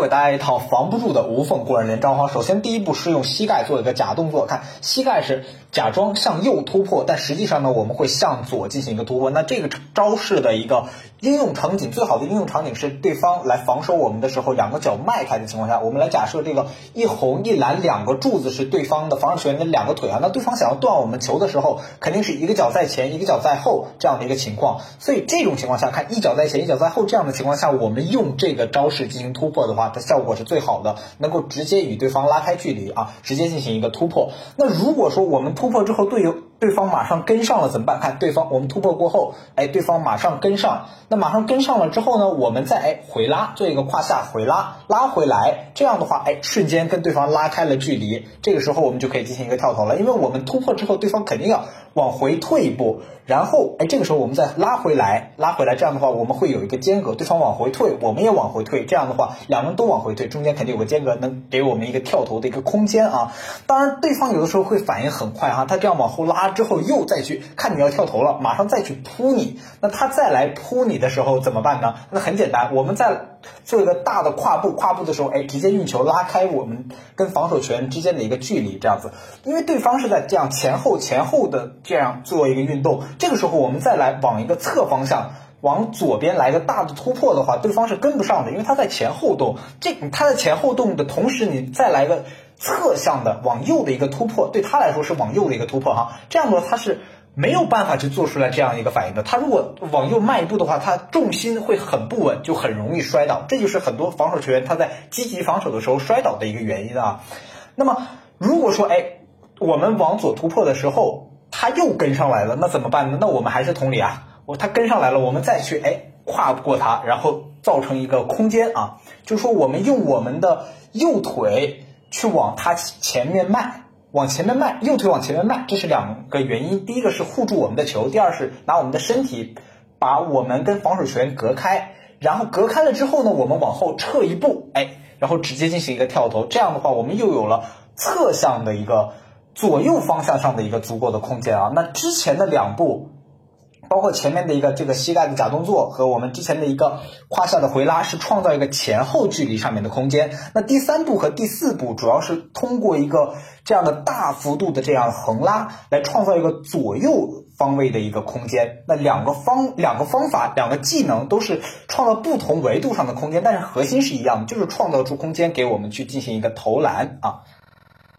给大家一套防不住的无缝过人连招哈。首先，第一步是用膝盖做一个假动作，看膝盖是假装向右突破，但实际上呢，我们会向左进行一个突破。那这个招式的一个应用场景，最好的应用场景是对方来防守我们的时候，两个脚迈开的情况下，我们来假设这个一红一蓝两个柱子是对方的防守球员的两个腿啊。那对方想要断我们球的时候，肯定是一个脚在前，一个脚在后这样的一个情况。所以这种情况下，看一脚在前，一脚在后这样的情况下，我们用这个招式进行突破的话。它效果是最好的，能够直接与对方拉开距离啊，直接进行一个突破。那如果说我们突破之后，队友对方马上跟上了怎么办？看对方，我们突破过后，哎，对方马上跟上，那马上跟上了之后呢，我们再哎回拉，做一个胯下回拉，拉回来，这样的话，哎，瞬间跟对方拉开了距离。这个时候我们就可以进行一个跳投了，因为我们突破之后，对方肯定要往回退一步，然后哎，这个时候我们再拉回来，拉回来，这样的话我们会有一个间隔，对方往回退，我们也往回退，这样的话两个人都往回退，中间肯定有个间隔，能给我们一个跳投的一个空间啊。当然，对方有的时候会反应很快哈，他这样往后拉之后，又再去看你要跳投了，马上再去扑你，那他再来扑你的时候怎么办呢？那很简单，我们在做一个大的跨步，跨步的时候，哎，直接运球拉开我们跟防守球员之间的一个距离，这样子，因为对方是在这样前后前后的这样做一个运动，这个时候我们再来往一个侧方向。往左边来个大的突破的话，对方是跟不上的，因为他在前后动。这他在前后动的同时，你再来个侧向的往右的一个突破，对他来说是往右的一个突破哈。这样的话，他是没有办法去做出来这样一个反应的。他如果往右迈一步的话，他重心会很不稳，就很容易摔倒。这就是很多防守球员他在积极防守的时候摔倒的一个原因啊。那么如果说哎，我们往左突破的时候，他又跟上来了，那怎么办呢？那我们还是同理啊。我他跟上来了，我们再去哎跨过他，然后造成一个空间啊，就是说我们用我们的右腿去往他前面迈，往前面迈，右腿往前面迈，这是两个原因。第一个是护住我们的球，第二是拿我们的身体把我们跟防守球员隔开，然后隔开了之后呢，我们往后撤一步，哎，然后直接进行一个跳投。这样的话，我们又有了侧向的一个左右方向上的一个足够的空间啊。那之前的两步。包括前面的一个这个膝盖的假动作和我们之前的一个胯下的回拉，是创造一个前后距离上面的空间。那第三步和第四步主要是通过一个这样的大幅度的这样横拉来创造一个左右方位的一个空间。那两个方两个方法两个技能都是创造不同维度上的空间，但是核心是一样的，就是创造出空间给我们去进行一个投篮啊。